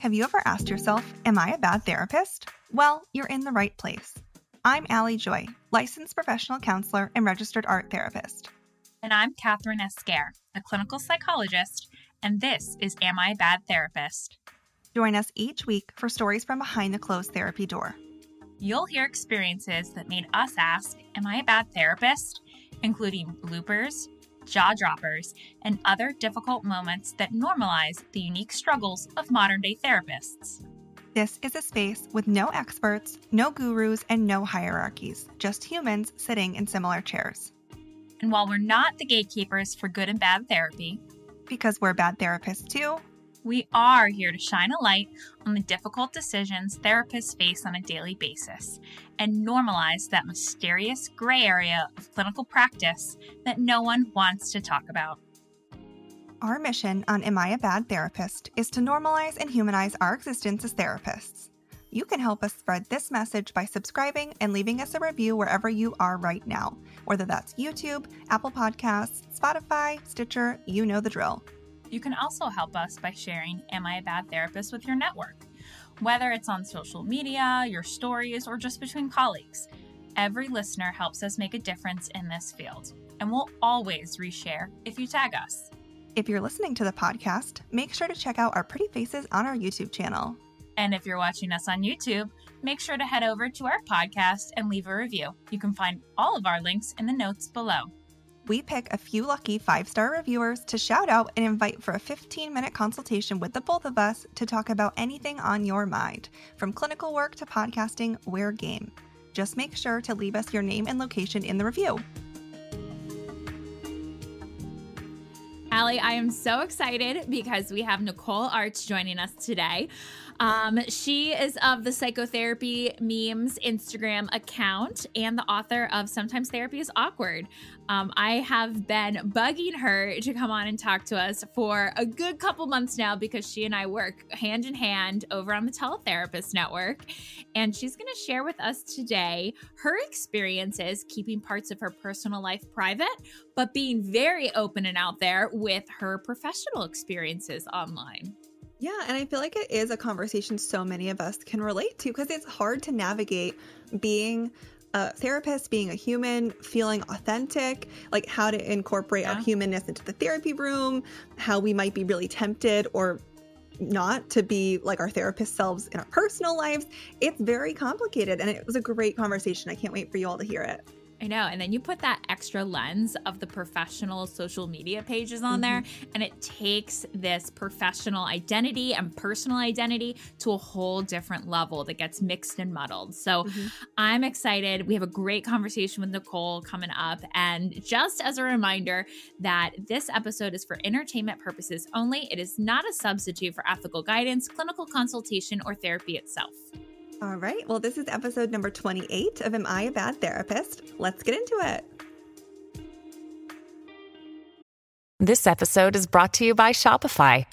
Have you ever asked yourself, Am I a bad therapist? Well, you're in the right place. I'm Allie Joy, licensed professional counselor and registered art therapist. And I'm Kathryn Esquer, a clinical psychologist, and this is Am I a Bad Therapist? Join us each week for stories from behind the closed therapy door. You'll hear experiences that made us ask, Am I a bad therapist? including bloopers, jaw droppers, and other difficult moments that normalize the unique struggles of modern day therapists. This is a space with no experts, no gurus, and no hierarchies, just humans sitting in similar chairs. And while we're not the gatekeepers for good and bad therapy, because we're bad therapists too, we are here to shine a light on the difficult decisions therapists face on a daily basis and normalize that mysterious gray area of clinical practice that no one wants to talk about. Our mission on Am I a Bad Therapist is to normalize and humanize our existence as therapists. You can help us spread this message by subscribing and leaving us a review wherever you are right now, whether that's YouTube, Apple Podcasts, Spotify, Stitcher, you know the drill. You can also help us by sharing Am I a Bad Therapist with your network, whether it's on social media, your stories, or just between colleagues. Every listener helps us make a difference in this field, and we'll always reshare if you tag us. If you're listening to the podcast, make sure to check out our pretty faces on our YouTube channel. And if you're watching us on YouTube, make sure to head over to our podcast and leave a review. You can find all of our links in the notes below we pick a few lucky five star reviewers to shout out and invite for a 15 minute consultation with the both of us to talk about anything on your mind. From clinical work to podcasting, we're game. Just make sure to leave us your name and location in the review. Allie, I am so excited because we have Nicole Arzt joining us today. Um, she is of the Psychotherapy Memes Instagram account and the author of Sometimes Therapy is Awkward. Um, I have been bugging her to come on and talk to us for a good couple months now because she and I work hand in hand over on the Teletherapist Network. And she's going to share with us today her experiences keeping parts of her personal life private, but being very open and out there with her professional experiences online. Yeah, and I feel like it is a conversation so many of us can relate to because it's hard to navigate being a therapist, being a human, feeling authentic, like how to incorporate yeah. our humanness into the therapy room, how we might be really tempted or not to be like our therapist selves in our personal lives. It's very complicated and it was a great conversation. I can't wait for you all to hear it. I know. And then you put that extra lens of the professional social media pages on mm-hmm. there, and it takes this professional identity and personal identity to a whole different level that gets mixed and muddled. So mm-hmm. I'm excited. We have a great conversation with Nicole coming up. And just as a reminder that this episode is for entertainment purposes only, it is not a substitute for ethical guidance, clinical consultation, or therapy itself. All right. Well, this is episode number 28 of Am I a Bad Therapist? Let's get into it. This episode is brought to you by Shopify.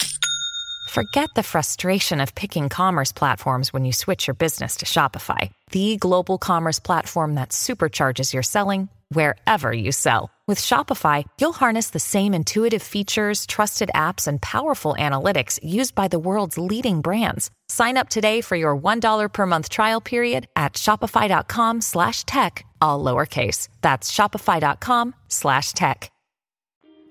Forget the frustration of picking commerce platforms when you switch your business to Shopify, the global commerce platform that supercharges your selling wherever you sell. With Shopify, you'll harness the same intuitive features, trusted apps, and powerful analytics used by the world's leading brands. Sign up today for your $1 per month trial period at shopify.com slash tech, all lowercase. That's shopify.com slash tech.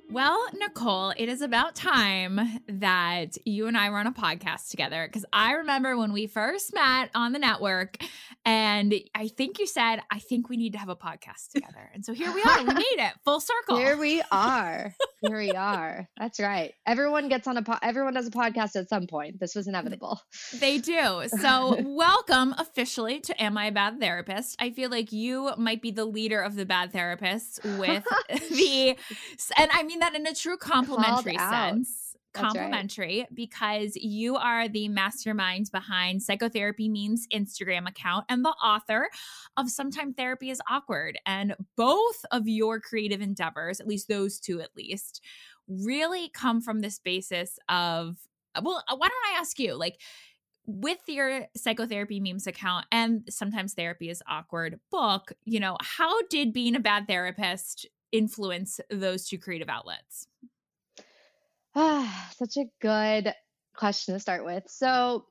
Well, Nicole, it is about time that you and I run a podcast together because I remember when we first met on the network, and I think you said, I think we need to have a podcast together. And so here we are. We made it full circle. Here we are. Here we are. That's right. Everyone gets on a po- everyone does a podcast at some point. This was inevitable. They do. So welcome officially to Am I a Bad Therapist? I feel like you might be the leader of the bad therapists with the and I mean mean that in a true complimentary sense. Complimentary right. because you are the mastermind behind Psychotherapy Memes Instagram account and the author of Sometimes Therapy is Awkward. And both of your creative endeavors, at least those two at least, really come from this basis of, well, uh, why don't I ask you? Like, with your psychotherapy memes account and sometimes therapy is awkward book, you know, how did being a bad therapist influence those two creative outlets? Ah, such a good question to start with. So,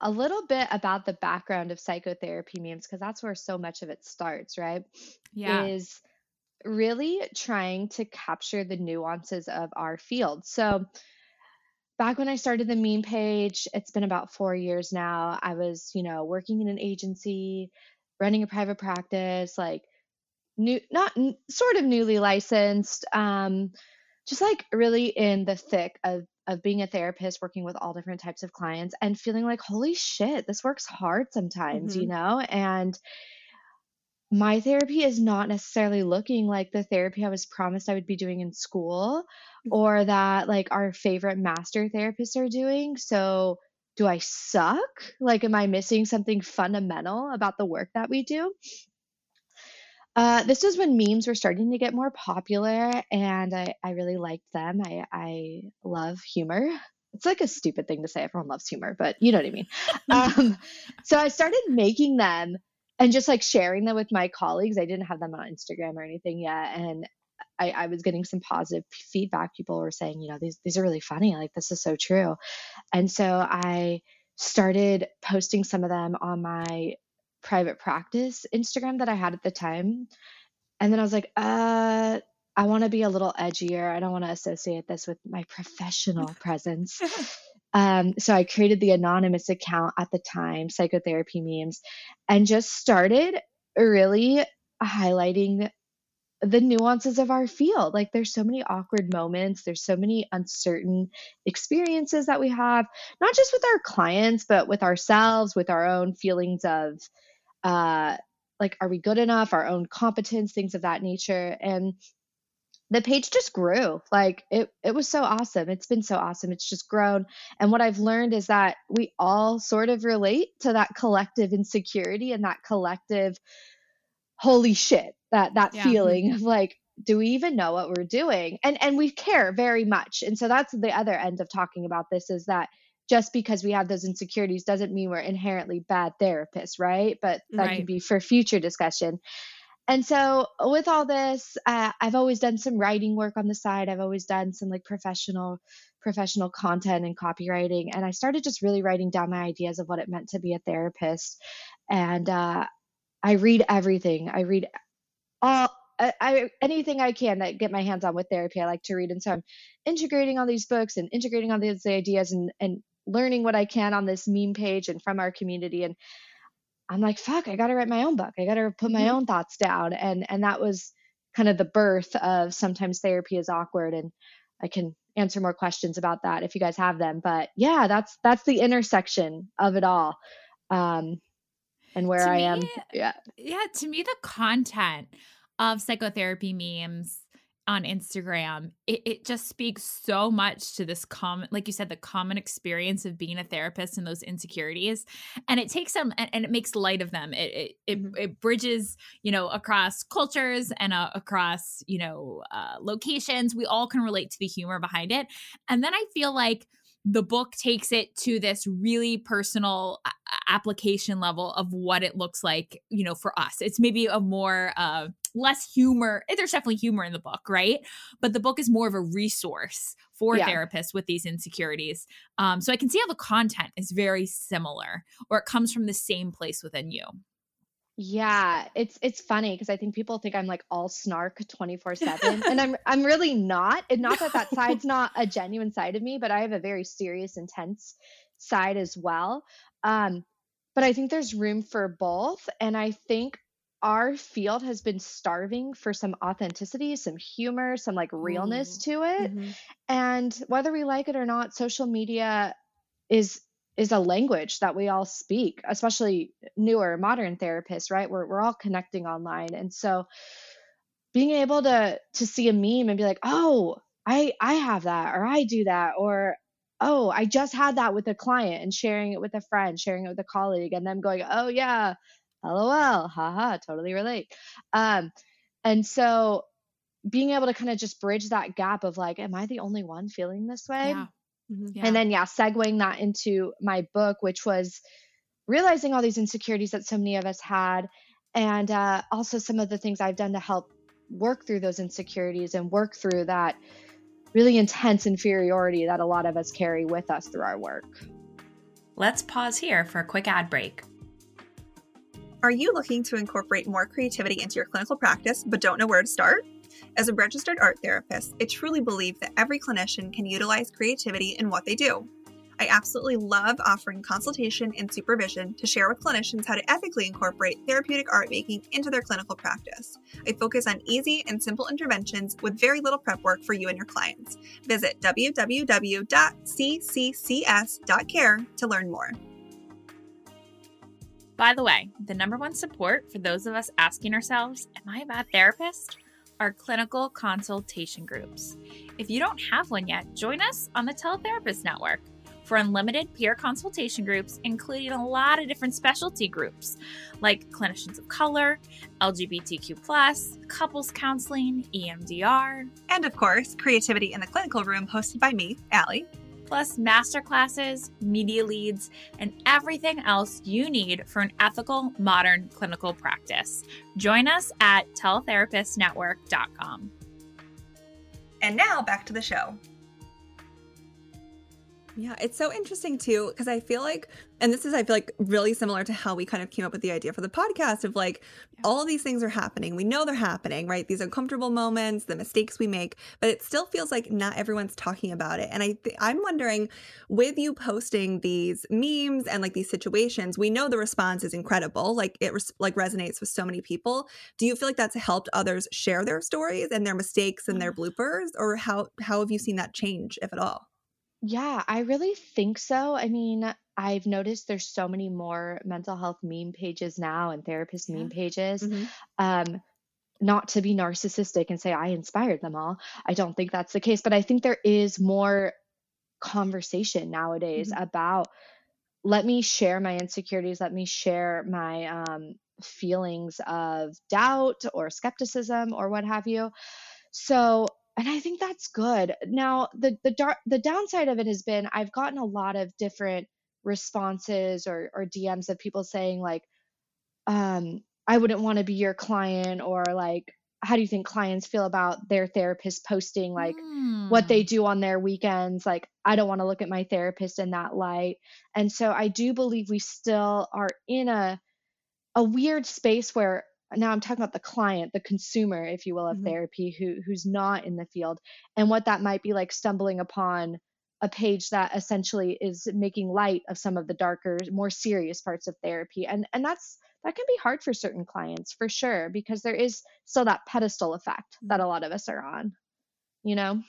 a little bit about the background of psychotherapy memes, because that's where so much of it starts, right? Yeah. Is really trying to capture the nuances of our field. So, back when I started the meme page, it's been about four years now. I was, you know, working in an agency, running a private practice, like new, not sort of newly licensed, um, just like really in the thick of of being a therapist, working with all different types of clients, and feeling like, holy shit, this works hard sometimes, you Mhm. know, and my therapy is not necessarily looking like the therapy I was promised I would be doing in school or that like our favorite master therapists are doing. So, do I suck? Like, am I missing something fundamental about the work that we do? Uh, this was when memes were starting to get more popular, and I, I really liked them. I, I love humor. It's like a stupid thing to say. Everyone loves humor, but you know what I mean. um, so I started making them and just like sharing them with my colleagues. I didn't have them on Instagram or anything yet, and I, I was getting some positive feedback. People were saying, you know, these these are really funny. Like this is so true. And so I started posting some of them on my private practice Instagram that I had at the time. And then I was like, uh, I want to be a little edgier. I don't want to associate this with my professional presence. Um, so I created the anonymous account at the time, psychotherapy memes, and just started really highlighting the nuances of our field. Like there's so many awkward moments, there's so many uncertain experiences that we have, not just with our clients, but with ourselves, with our own feelings of uh like are we good enough, our own competence, things of that nature. And the page just grew. Like it it was so awesome. It's been so awesome. It's just grown. And what I've learned is that we all sort of relate to that collective insecurity and that collective holy shit that that Yeah. feeling of like do we even know what we're doing and and we care very much and so that's the other end of talking about this is that just because we have those insecurities doesn't mean we're inherently bad therapists right but that Right. can be for future discussion and so with all this uh, i've always done some writing work on the side i've always done some like professional professional content and copywriting and i started just really writing down my ideas of what it meant to be a therapist and uh, I read everything. I read all I, I anything I can that get my hands on with therapy. I like to read, and so I'm integrating all these books and integrating all these ideas and and learning what I can on this meme page and from our community. And I'm like, fuck, I got to write my own book. I got to put my Mhm. own thoughts down. And and that was kind of the birth of sometimes therapy is awkward. And I can answer more questions about that if you guys have them. But yeah, that's that's the intersection of it all. Um, and where To I am, yeah. yeah, to me, the content of psychotherapy memes on Instagram, it, it just speaks so much to this common, like you said, the common experience of being a therapist and those insecurities. And it takes them and, and it makes light of them. It it, it, Mhm. it bridges, you know, across cultures and uh, across, you know, uh, locations. We all can relate to the humor behind it. And then I feel like the book takes it to this really personal application level of what it looks like you know for us. It's maybe a more uh less humor eh, there's definitely humor in the book right? But the book is more of a resource for Yeah. therapists with these insecurities. Um so i can see how the content is very similar or it comes from the same place within you Yeah, it's it's funny because I think people think I'm like all snark 24/7 and I'm I'm really not. And not that that side's not a genuine side of me, but I have a very serious intense side as well. Um but I think there's room for both and I think our field has been starving for some authenticity, some humor, some like realness Ooh. to it. Mhm. And whether we like it or not, social media is is a language that we all speak, especially newer modern therapists, right? We're we're all connecting online. And so being able to to see a meme and be like, "Oh, I I have that or I do that or oh, I just had that with a client and sharing it with a friend, sharing it with a colleague and them going, "Oh yeah, LOL, haha, totally relate." Um and so being able to kind of just bridge that gap of like, am I the only one feeling this way? yeah Mhm. yeah And then, yeah, segueing that into my book, which was realizing all these insecurities that so many of us had, and uh, also some of the things I've done to help work through those insecurities and work through that really intense inferiority that a lot of us carry with us through our work. Let's pause here for a quick ad break. Are you looking to incorporate more creativity into your clinical practice but don't know where to start? As a registered art therapist, I truly believe that every clinician can utilize creativity in what they do. I absolutely love offering consultation and supervision to share with clinicians how to ethically incorporate therapeutic art making into their clinical practice. I focus on easy and simple interventions with very little prep work for you and your clients. Visit www.cccs.care to learn more. By the way, the number one support for those of us asking ourselves, Am I a bad therapist? Are clinical consultation groups. If you don't have one yet, join us on the Teletherapist Network for unlimited peer consultation groups, including a lot of different specialty groups like clinicians of color, LGBTQ, couples counseling, EMDR, and of course, Creativity in the Clinical Room, hosted by me, Allie. Plus, masterclasses, media leads, and everything else you need for an ethical, modern clinical practice. Join us at teletherapistnetwork.com. And now back to the show. Yeah, it's so interesting too because I feel like, and this is I feel like really similar to how we kind of came up with the idea for the podcast of like yeah. all these things are happening. We know they're happening, right? These uncomfortable moments, the mistakes we make, but it still feels like not everyone's talking about it. And I th- I'm wondering, with you posting these memes and like these situations, we know the response is incredible. Like it res- like resonates with so many people. Do you feel like that's helped others share their stories and their mistakes and their mm. bloopers, or how how have you seen that change, if at all? Yeah, I really think so. I mean, I've noticed there's so many more mental health meme pages now and therapist meme pages. hmm Um, not to be narcissistic and say I inspired them all. I don't think that's the case, but I think there is more conversation nowadays hmm about let me share my insecurities, let me share my um, feelings of doubt or skepticism or what have you. So and I think that's good. Now, the the dark the downside of it has been I've gotten a lot of different responses or or DMs of people saying like, um, I wouldn't want to be your client, or like, how do you think clients feel about their therapist posting like mm. what they hmm. do on their weekends? Like, I don't want to look at my therapist in that light. And so I do believe we still are in a a weird space where now I'm talking about the client, the consumer, if you will, of mm-hmm. therapy who who's not in the field and what that might be like stumbling upon a page that essentially is making light of some of the darker, more serious parts of therapy. And and that's that can be hard for certain clients for sure because there is still that pedestal effect that a lot of us are on. You know?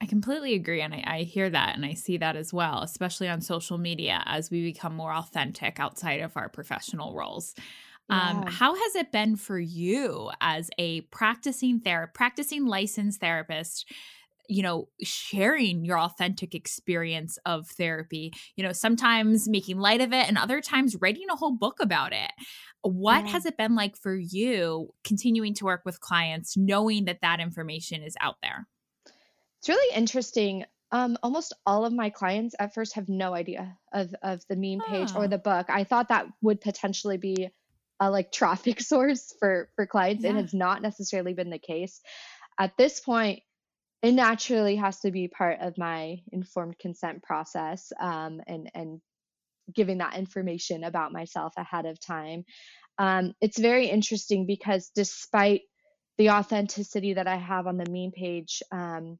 I completely agree. And I, I, hear that and I see that as well, especially on social media as we become more authentic outside of our professional roles. Um, yeah. how has it been for you as a practicing therapist, practicing licensed therapist? you know sharing your authentic experience of therapy you know sometimes making light of it and other times writing a whole book about it what yeah. has it been like for you continuing to work with clients knowing that that information is out there it's really interesting um, almost all of my clients at first have no idea of, of the meme page or the book i thought that would potentially be a like traffic source for for clients yeah. and it's not necessarily been the case at this point it naturally has to be part of my informed consent process um, and and giving that information about myself ahead of time um, it's very interesting because despite the authenticity that i have on the meme page um,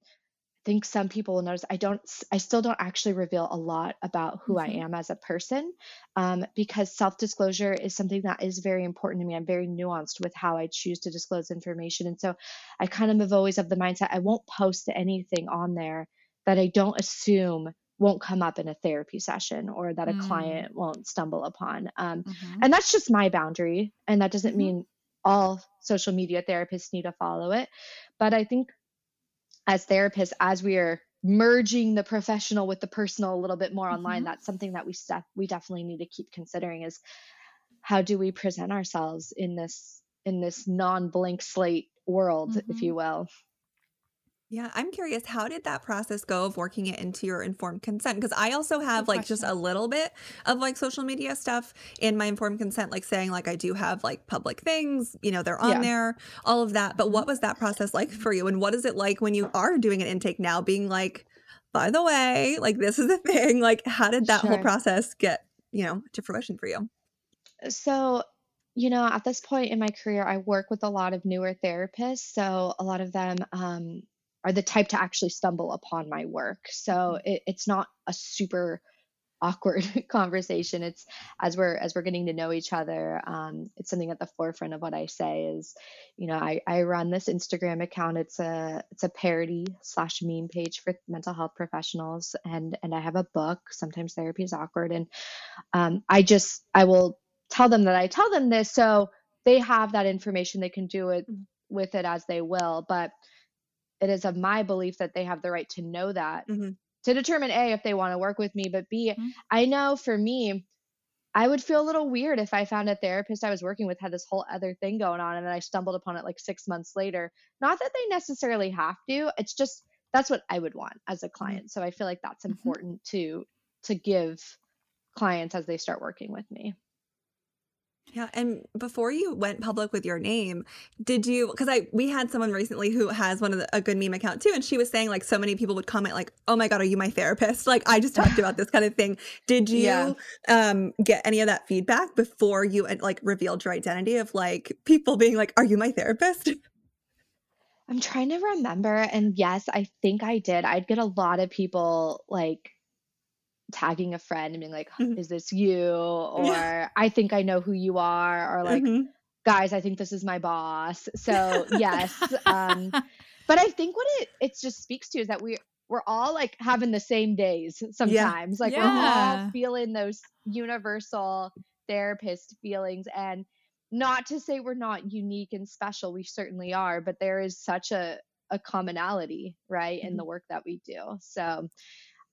think some people will notice I don't, I still don't actually reveal a lot about who mm-hmm. I am as a person um, because self disclosure is something that is very important to me. I'm very nuanced with how I choose to disclose information. And so I kind of have always of the mindset I won't post anything on there that I don't assume won't come up in a therapy session or that a mm. client won't stumble upon. Um, mm-hmm. And that's just my boundary. And that doesn't mm-hmm. mean all social media therapists need to follow it. But I think as therapists as we are merging the professional with the personal a little bit more online mm-hmm. that's something that we step we definitely need to keep considering is how do we present ourselves in this in this non-blank slate world mm-hmm. if you will Yeah, I'm curious, how did that process go of working it into your informed consent? Because I also have Good like just a little bit of like social media stuff in my informed consent, like saying like I do have like public things, you know, they're on Yeah. there, all of that. But what was that process like for you? And what is it like when you are doing an intake now, being like, by the way, like this is a thing? Like, how did that whole process get, you know, to fruition for you? So, you know, at this point in my career, I work with a lot of newer therapists. So, a lot of them um, are the type to actually stumble upon my work. So, it, it's not a super awkward conversation. It's as we're as we're getting to know each other. Um, it's something at the forefront of what I say is, you know, I, I run this Instagram account. It's a it's a parody slash meme page for mental health professionals, and and I have a book. Sometimes therapy is awkward, and um, I just I will tell them that I tell them this so they have that information. They can do it Mhm. with it as they will, but it is of my belief that they have the right to know that Mhm. to determine a if they want to work with me, but b Mhm. I know for me. I would feel a little weird if I found a therapist I was working with had this whole other thing going on and then I stumbled upon it like six months later. Not that they necessarily have to, it's just that's what I would want as a client. So I feel like that's Mhm. important to to give clients as they start working with me. Yeah, and before you went public with your name, did you? Because I we had someone recently who has one of the, a good meme account too, and she was saying like so many people would comment like, "Oh my god, are you my therapist?" Like I just talked about this kind of thing. Did you Yeah. um get any of that feedback before you like revealed your identity of like people being like, "Are you my therapist?" I'm trying to remember, and yes, I think I did. I'd get a lot of people like tagging a friend and being like, Mhm. "Is this you?" or "I think I know who you are," or like, Mhm. "Guys, I think this is my boss." So yes, um, but I think what it it just speaks to is that we we're all like having the same days sometimes. Like we're all feeling those universal therapist feelings and not to say we're not unique and special, we certainly are, but there is such a a commonality, right, in the work that we do. So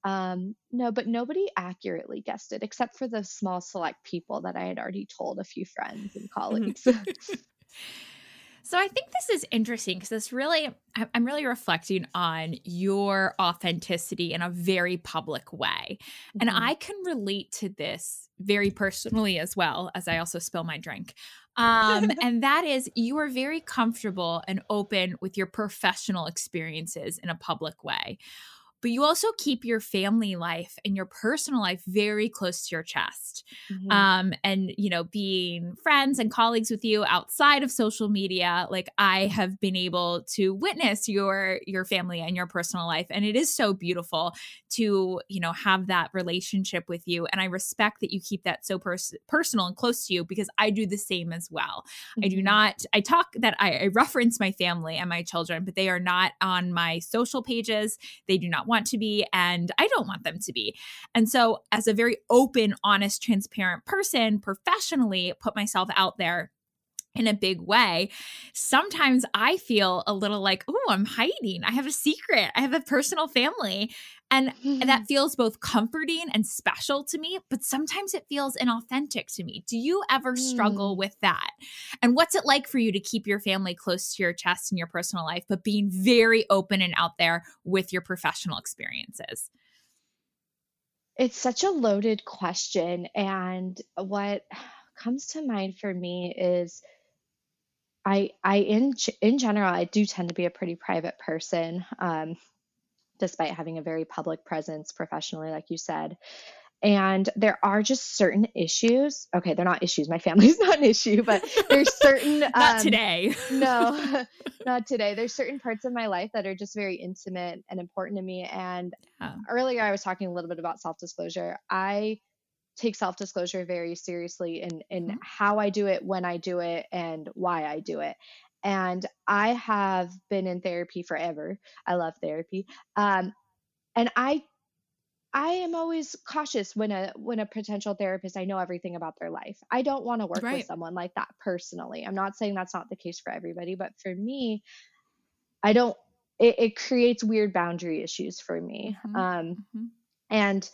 um no, but nobody accurately guessed it except for the small select people that I had already told a few friends and colleagues. So I think this is interesting because this really, I'm really reflecting on your authenticity in a very public way. And Mhm. I can relate to this very personally as well as I also spill my drink. Um, and that is you are very comfortable and open with your professional experiences in a public way. But you also keep your family life and your personal life very close to your chest Mhm. um and you know being friends and colleagues with you outside of social media like i have been able to witness your your family and your personal life and it is so beautiful to you know have that relationship with you and i respect that you keep that so pers- personal and close to you because i do the same as well I do Mhm. not, I talk that I, I reference my family and my children, but they are not on my social pages. They do not want to be, and I don't want them to be. And so, as a very open, honest, transparent person, professionally, put myself out there in a big way. Sometimes I feel a little like, oh, I'm hiding. I have a secret. I have a personal family. And and that feels both comforting and special to me, but sometimes it feels inauthentic to me. Do you ever struggle Mm. with that? And what's it like for you to keep your family close to your chest in your personal life, but being very open and out there with your professional experiences? It's such a loaded question. And what comes to mind for me is I, I in in general, I do tend to be a pretty private person, um, despite having a very public presence professionally, like you said. And there are just certain issues. Okay, they're not issues. My family's not an issue, but there's certain Not um, today. no, not today. There's certain parts of my life that are just very intimate and important to me. And Yeah. earlier, I was talking a little bit about self disclosure. I take self disclosure very seriously in, in Mhm. how I do it, when I do it, and why I do it. And I have been in therapy forever. I love therapy. Um, and I I am always cautious when a when a potential therapist I know everything about their life. I don't want to work Right. with someone like that personally. I'm not saying that's not the case for everybody, but for me, I don't it, it creates weird boundary issues for me. Mhm. Um Mhm. and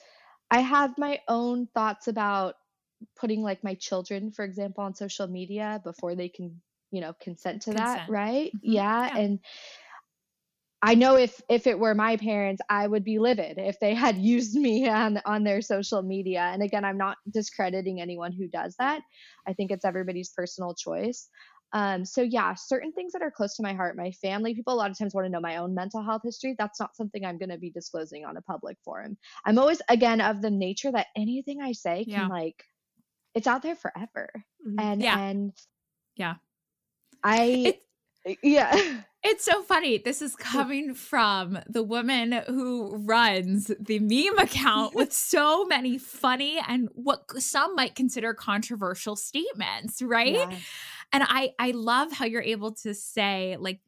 I have my own thoughts about putting like my children, for example, on social media before they can, you know, consent to that, Consent. right? Mhm. Yeah. Yeah. And I know if if it were my parents, I would be livid if they had used me on on their social media. And again, I'm not discrediting anyone who does that. I think it's everybody's personal choice. Um, so yeah, certain things that are close to my heart, my family, people a lot of times want to know my own mental health history. That's not something I'm going to be disclosing on a public forum. I'm always again of the nature that anything I say can yeah. like it's out there forever. Mm-hmm. And yeah. and yeah. I it, yeah. It's so funny. This is coming from the woman who runs the meme account with so many funny and what some might consider controversial statements, right? Yeah. And I I love how you're able to say like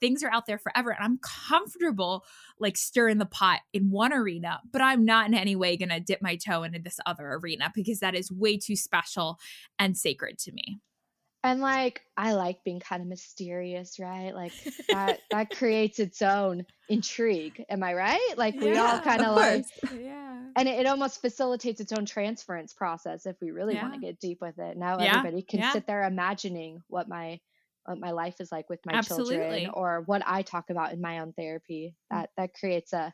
things are out there forever and I'm comfortable like stirring the pot in one arena, but I'm not in any way going to dip my toe into this other arena because that is way too special and sacred to me. And like I like being kind of mysterious, right? Like that that creates its own intrigue. Am I right? Like we yeah, all kind of like yeah. And it, it, almost facilitates its own transference process if we really yeah. want to get deep with it. Now yeah. everybody can sit there imagining what my what my life is like with my Absolutely. children or what I talk about in my own therapy. Mm. That that creates a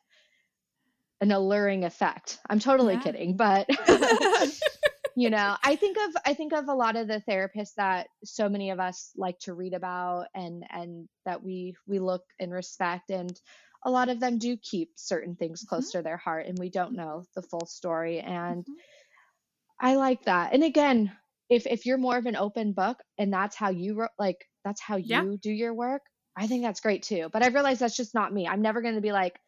an alluring effect. I'm totally kidding, but you know i think of i think of a lot of the therapists that so many of us like to read about and and that we we look and respect and a lot of them do keep certain things close mm-hmm. to their heart and we don't know the full story and mm-hmm. i like that and again if if you're more of an open book and that's how you like that's how you yeah. do your work i think that's great too but i realize that's just not me i'm never going to be like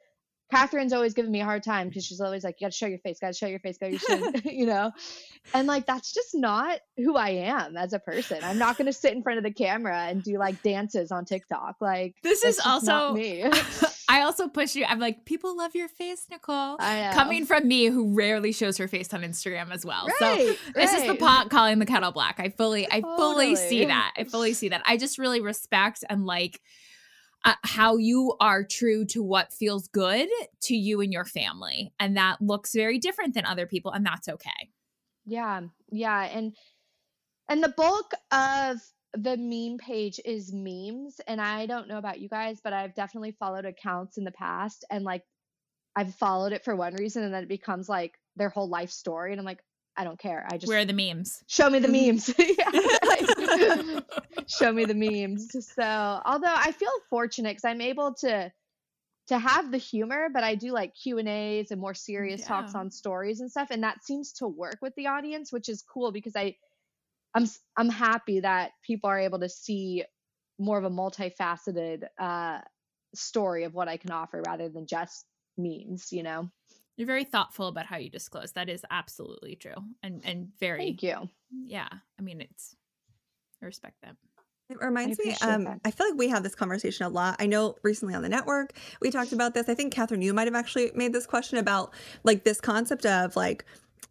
Kathryn's always giving me a hard time because she's always like, "You got to show your face, got to show your face, got to show," you know, and like that's just not who I am as a person. I'm not going to sit in front of the camera and do like dances on TikTok. Like this is also me. I also push you. I'm like, people love your face, Nicole. Coming from me, who rarely shows her face on Instagram as well. Right, so right. this is the pot calling the kettle black. I fully, I fully see that. I fully see that. I just really respect and like uh, how you are true to what feels good to you and your family. And that looks very different than other people, and that's okay. Yeah. Yeah. And, and the bulk of the meme page is memes. And I don't know about you guys, but I've definitely followed accounts in the past and like I've followed it for one reason and then it becomes like their whole life story. And I'm like, I don't care. I just where are the memes? Show me the memes. show me the memes. So, although I feel fortunate because I'm able to to have the humor, but I do like Q and A's and more serious yeah. talks on stories and stuff, and that seems to work with the audience, which is cool because I I'm I'm happy that people are able to see more of a multifaceted uh, story of what I can offer rather than just memes, you know. You're very thoughtful about how you disclose. That is absolutely true. And and very Thank you. Yeah. I mean it's I respect that. It reminds me, um, that. I feel like we have this conversation a lot. I know recently on the network, we talked about this. I think Kathryn, you might have actually made this question about like this concept of like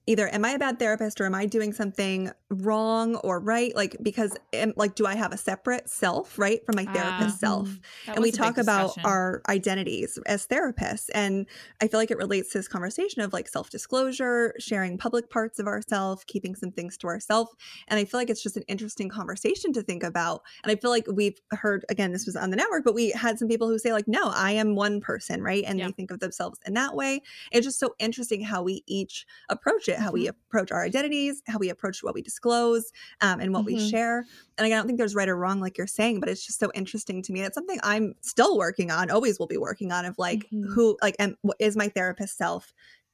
either am I a bad therapist or am I doing something wrong or right? Like, because like, do I have a separate self, right, from my therapist self? And we talk about our identities as therapists. And I feel like it relates to this conversation of like self disclosure, sharing public parts of ourselves, keeping some things to ourselves. And I feel like it's just an interesting conversation to think about. And I feel like we've heard, again, this was on the network, but we had some people who say, like, no, I am one person, right? And yeah. they think of themselves in that way. It's just so interesting how we each approach it how mm-hmm. we approach our identities, how we approach what we disclose, um, and what mm-hmm. we share. And I don't think there's right or wrong, like you're saying, but it's just so interesting to me. It's something I'm still working on, always will be working on. Of like, mm-hmm. who, like, am, is my therapist self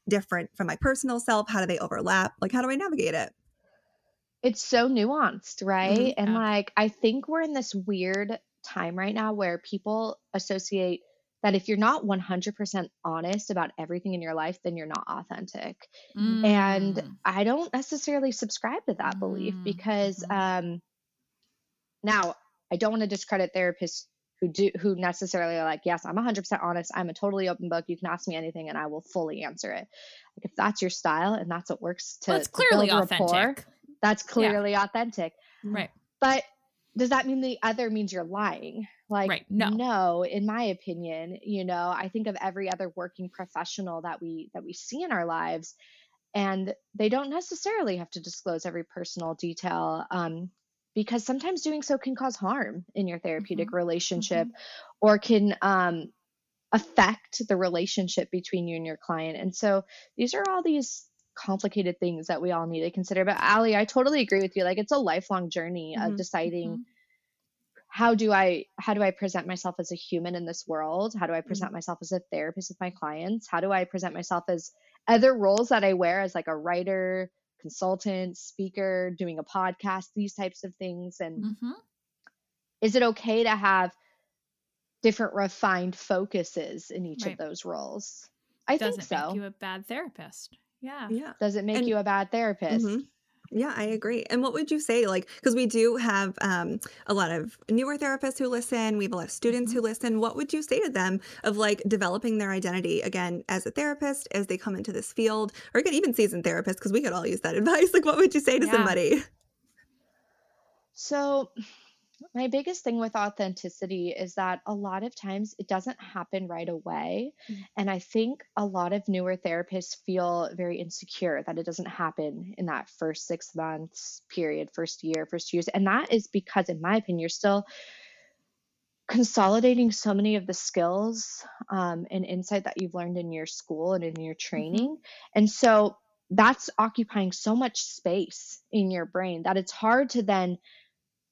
different from my personal self? How do they overlap? Like, how do I navigate it? It's so nuanced, right? Mm-hmm. And like, I think we're in this weird time right now where people associate that if you're not 100% honest about everything in your life, then you're not authentic. Mm. And I don't necessarily subscribe to that mm. belief because mm-hmm. um, now I don't want to discredit therapists who do who necessarily are like, yes, I'm 100% honest. I'm a totally open book. You can ask me anything and I will fully answer it. Like if that's your style and that's what works to, well, it's clearly to authentic. Rapport, that's clearly yeah. authentic. Right. But does that mean the other means you're lying? Like, right. no. no, in my opinion, you know, I think of every other working professional that we that we see in our lives, and they don't necessarily have to disclose every personal detail, um, because sometimes doing so can cause harm in your therapeutic mm-hmm. relationship, mm-hmm. or can um, affect the relationship between you and your client. And so these are all these complicated things that we all need to consider. But Allie, I totally agree with you. Like it's a lifelong journey mm-hmm. of deciding mm-hmm. how do I how do I present myself as a human in this world? How do I present mm-hmm. myself as a therapist with my clients? How do I present myself as other roles that I wear as like a writer, consultant, speaker, doing a podcast, these types of things and mm-hmm. is it okay to have different refined focuses in each right. of those roles? I Doesn't think so. Make you a bad therapist. Yeah. Yeah. Does it make and, you a bad therapist? Mm-hmm. Yeah, I agree. And what would you say, like, because we do have um, a lot of newer therapists who listen, we have a lot of students mm-hmm. who listen. What would you say to them of like developing their identity again as a therapist as they come into this field, or again, even seasoned therapists, because we could all use that advice. Like, what would you say to yeah. somebody? So, my biggest thing with authenticity is that a lot of times it doesn't happen right away. Mm-hmm. And I think a lot of newer therapists feel very insecure that it doesn't happen in that first six months period, first year, first years. And that is because, in my opinion, you're still consolidating so many of the skills um, and insight that you've learned in your school and in your mm-hmm. training. Mm-hmm. And so that's occupying so much space in your brain that it's hard to then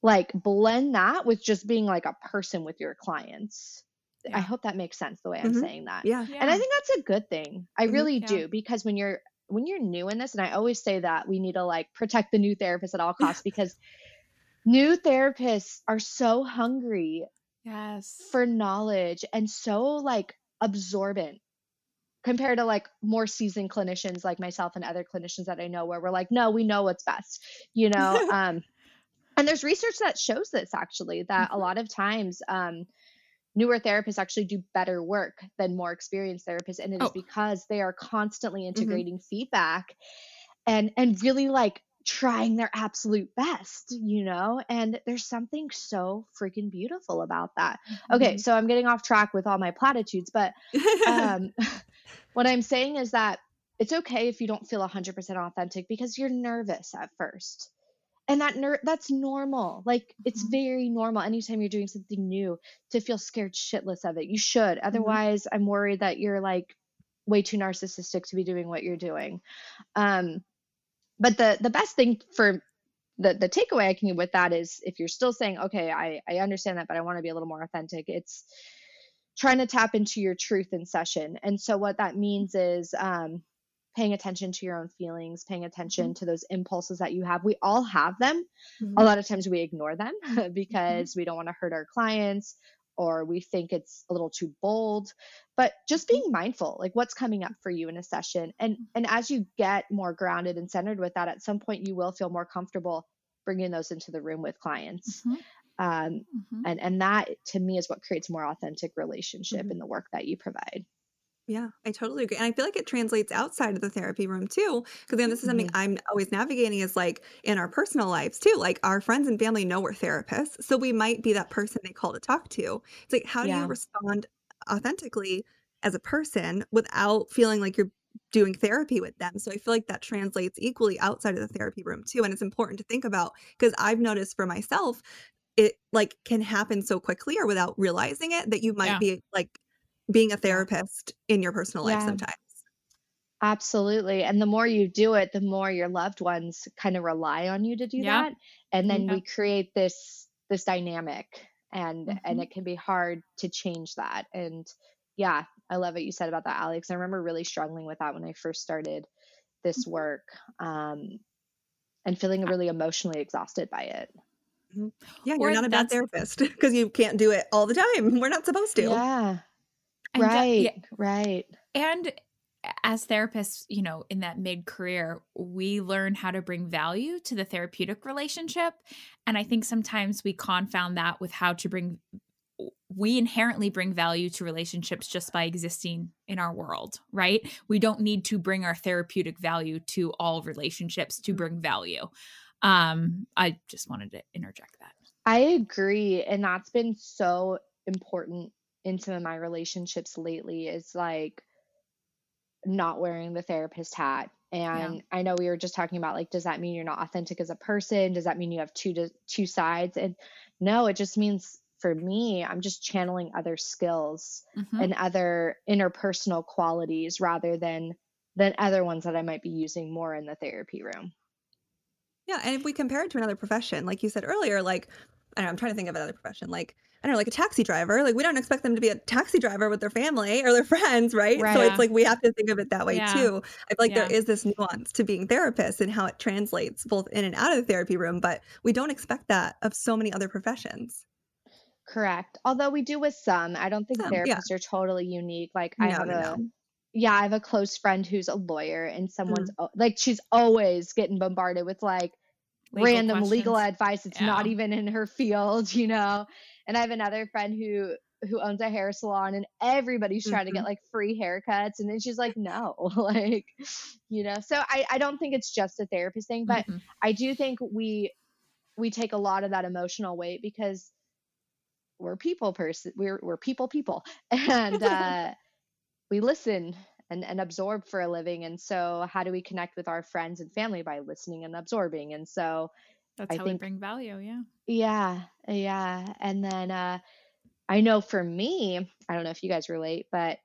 like blend that with just being like a person with your clients. Yeah. I hope that makes sense the way I'm mm-hmm. saying that. Yeah. yeah. And I think that's a good thing. I mm-hmm. really yeah. do because when you're when you're new in this and I always say that we need to like protect the new therapist at all costs because new therapists are so hungry yes for knowledge and so like absorbent compared to like more seasoned clinicians like myself and other clinicians that I know where we're like no we know what's best you know um and there's research that shows this actually that mm-hmm. a lot of times um, newer therapists actually do better work than more experienced therapists and it oh. is because they are constantly mm-hmm. integrating mm-hmm. feedback and and really like trying their absolute best you know and there's something so freaking beautiful about that okay mm-hmm. so i'm getting off track with all my platitudes but um what i'm saying is that it's okay if you don't feel 100% authentic because you're nervous at first and that ner- that's normal like mm-hmm. it's very normal anytime you're doing something new to feel scared shitless of it you should mm-hmm. otherwise mm-hmm. i'm worried that you're like way too narcissistic to be doing what you're doing um but the the best thing for the the takeaway i can give with that is if you're still saying okay i i understand that but i want to be a little more authentic it's trying to tap into your truth in session and so what that means is um paying attention to your own feelings, paying attention mm-hmm. to those impulses that you have. We all have them. Mm-hmm. A lot of times we ignore them because mm-hmm. we don't want to hurt our clients or we think it's a little too bold. But just being mindful, like what's coming up for you in a session. And and as you get more grounded and centered with that, at some point you will feel more comfortable bringing those into the room with clients. Mm-hmm. Um, mm-hmm. and and that to me is what creates more authentic relationship mm-hmm. in the work that you provide. Yeah, I totally agree. And I feel like it translates outside of the therapy room too. Because then this is something mm-hmm. I'm always navigating is like in our personal lives too. Like our friends and family know we're therapists. So we might be that person they call to talk to. It's like, how do yeah. you respond authentically as a person without feeling like you're doing therapy with them? So I feel like that translates equally outside of the therapy room too. And it's important to think about because I've noticed for myself, it like can happen so quickly or without realizing it that you might yeah. be like being a therapist in your personal life sometimes. Absolutely. And the more you do it, the more your loved ones kind of rely on you to do yeah. that. And then yeah. we create this this dynamic and mm-hmm. and it can be hard to change that. And yeah, I love what you said about that, Alex. I remember really struggling with that when I first started this mm-hmm. work. Um and feeling really emotionally exhausted by it. Mm-hmm. Yeah, you're or not a bad therapist because you can't do it all the time. We're not supposed to. Yeah. And right, yeah, right. And as therapists, you know, in that mid career, we learn how to bring value to the therapeutic relationship. And I think sometimes we confound that with how to bring, we inherently bring value to relationships just by existing in our world, right? We don't need to bring our therapeutic value to all relationships to bring value. Um, I just wanted to interject that. I agree. And that's been so important in some of my relationships lately is like not wearing the therapist hat and yeah. i know we were just talking about like does that mean you're not authentic as a person does that mean you have two to, two sides and no it just means for me, I'm just channeling other skills Mhm. and other interpersonal qualities rather than than other ones that I might be using more in the therapy room. Yeah, and if we compare it to another profession, like you said earlier, like I don't know, I'm trying to think of another profession, like I don't know, like a taxi driver. Like we don't expect them to be a taxi driver with their family or their friends, right? So it's like we have to think of it that way Yeah. too. I feel like there Yeah. is this nuance to being therapists and how it translates both in and out of the therapy room, but we don't expect that of so many other professions. Correct. Although we do with some. I don't think Some, yeah. therapists are totally unique. Like I No, have no, a no. yeah, I have a close friend who's a lawyer and someone's Mm. like she's always getting bombarded with like Legal random legal advice. It's not even in her field, you know. And I have another friend who who owns a hair salon and everybody's trying to get Mhm. like free haircuts. And then she's like no like you know? So I, I don't think it's just a therapist thing but Mhm. I do think we we take a lot of that emotional weight because we're people person we're we're people people. And uh we listen and, and absorb for a living. And so how do we connect with our friends and family? By listening and absorbing. And so That's I how we bring value. Yeah. yeah yeah and then uh i know for me i don't know if you guys relate but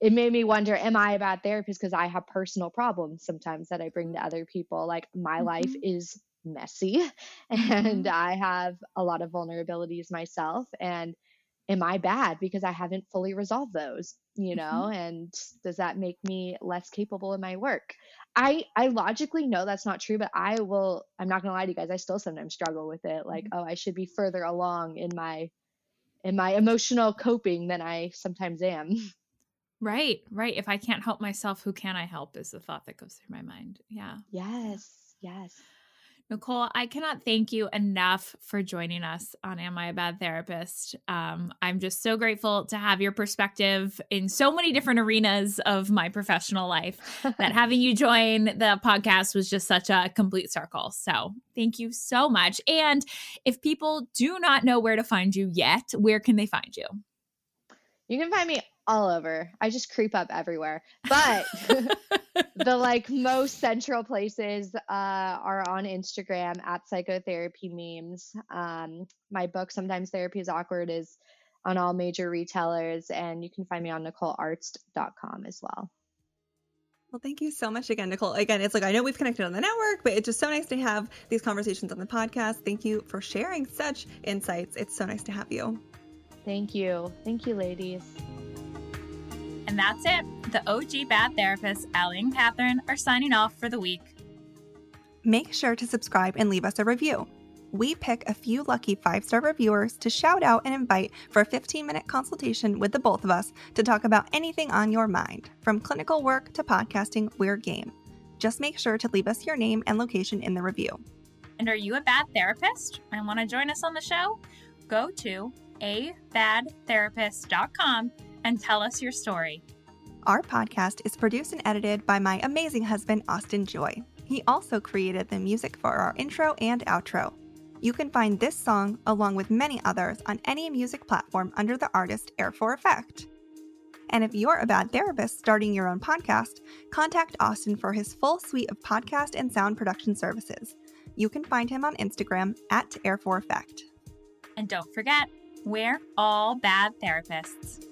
it made me wonder am i a bad therapist because i have personal problems sometimes that i bring to other people like my life Mhm. is messy and Mhm. i have a lot of vulnerabilities myself and am i bad because i haven't fully resolved those you mm-hmm. know and does that make me less capable in my work i i logically know that's not true but i will i'm not gonna lie to you guys i still sometimes struggle with it like mm-hmm. oh i should be further along in my in my emotional coping than i sometimes am Right. Right. If I can't help myself, who can I help is the thought that goes through my mind. Yeah. yes yes Nicole, I cannot thank you enough for joining us on Am I a Bad Therapist? Um, I'm just so grateful to have your perspective in so many different arenas of my professional life that having you join the podcast was just such a complete circle. So thank you so much. And if people do not know where to find you yet, where can they find you? you can find me all over i just creep up everywhere but the like most central places uh, are on Instagram at psychotherapy memes. Um, my book, Sometimes Therapy is Awkward, is on all major retailers, and you can find me on NicoleArzt.com as well. Well, thank you so much again, Nicole. Again, it's like I know we've connected on the network, but it's just so nice to have these conversations on the podcast. Thank you for sharing such insights. It's so nice to have you. Thank you. Thank you, ladies. And that's it. The OG Bad Therapists, Allie and Kathryn, are signing off for the week. Make sure to subscribe and leave us a review. We pick a few lucky five star reviewers to shout out and invite for a 15 minute consultation with the both of us to talk about anything on your mind. From clinical work to podcasting, we're game. Just make sure to leave us your name and location in the review. And are you a bad therapist and want to join us on the show? Go to abadtherapist.com and tell us your story. Our podcast is produced and edited by my amazing husband, Austin Joy. He also created the music for our intro and outro. You can find this song, along with many others, on any music platform under the artist Air for Effect. And if you're a bad therapist starting your own podcast, contact Austin for his full suite of podcast and sound production services. You can find him on Instagram at Air for Effect. And don't forget, we're all bad therapists.